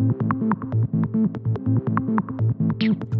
Thank you.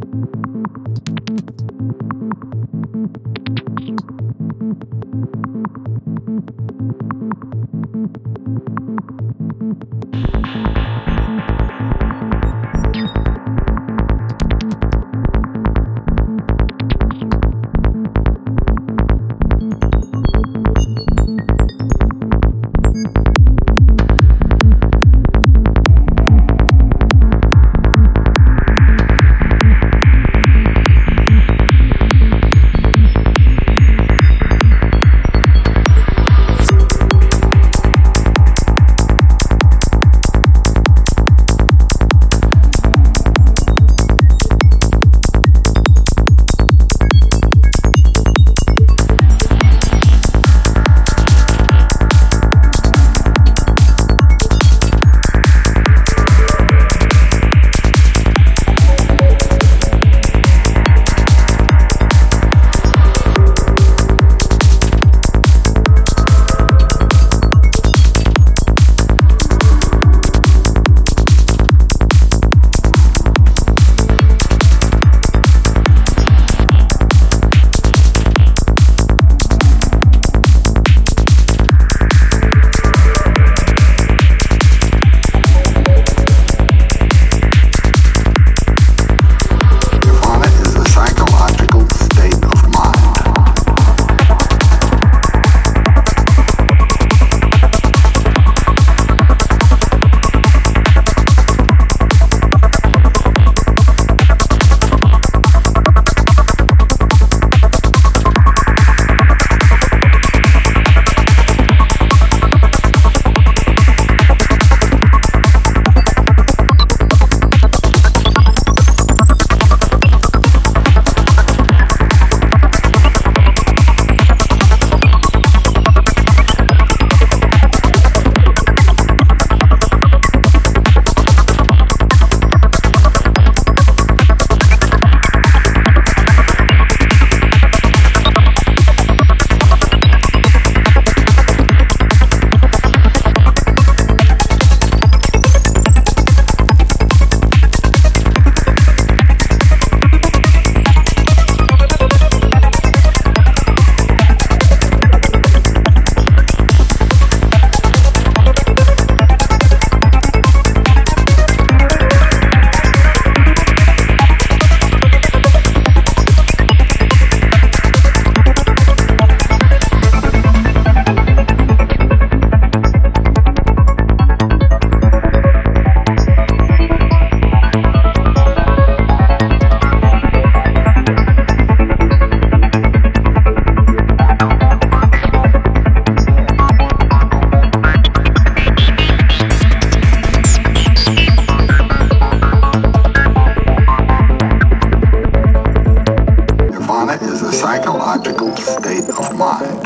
psychological state of mind.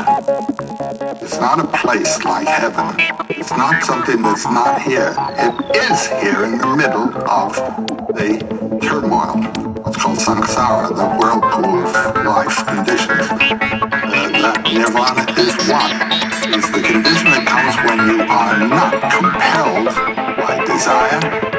It's not a place like heaven. It's not something that's not here. It is here in the middle of the turmoil, what's called samsara, the whirlpool of life conditions. Uh, that nirvana is one. It's the condition that comes when you are not compelled by desire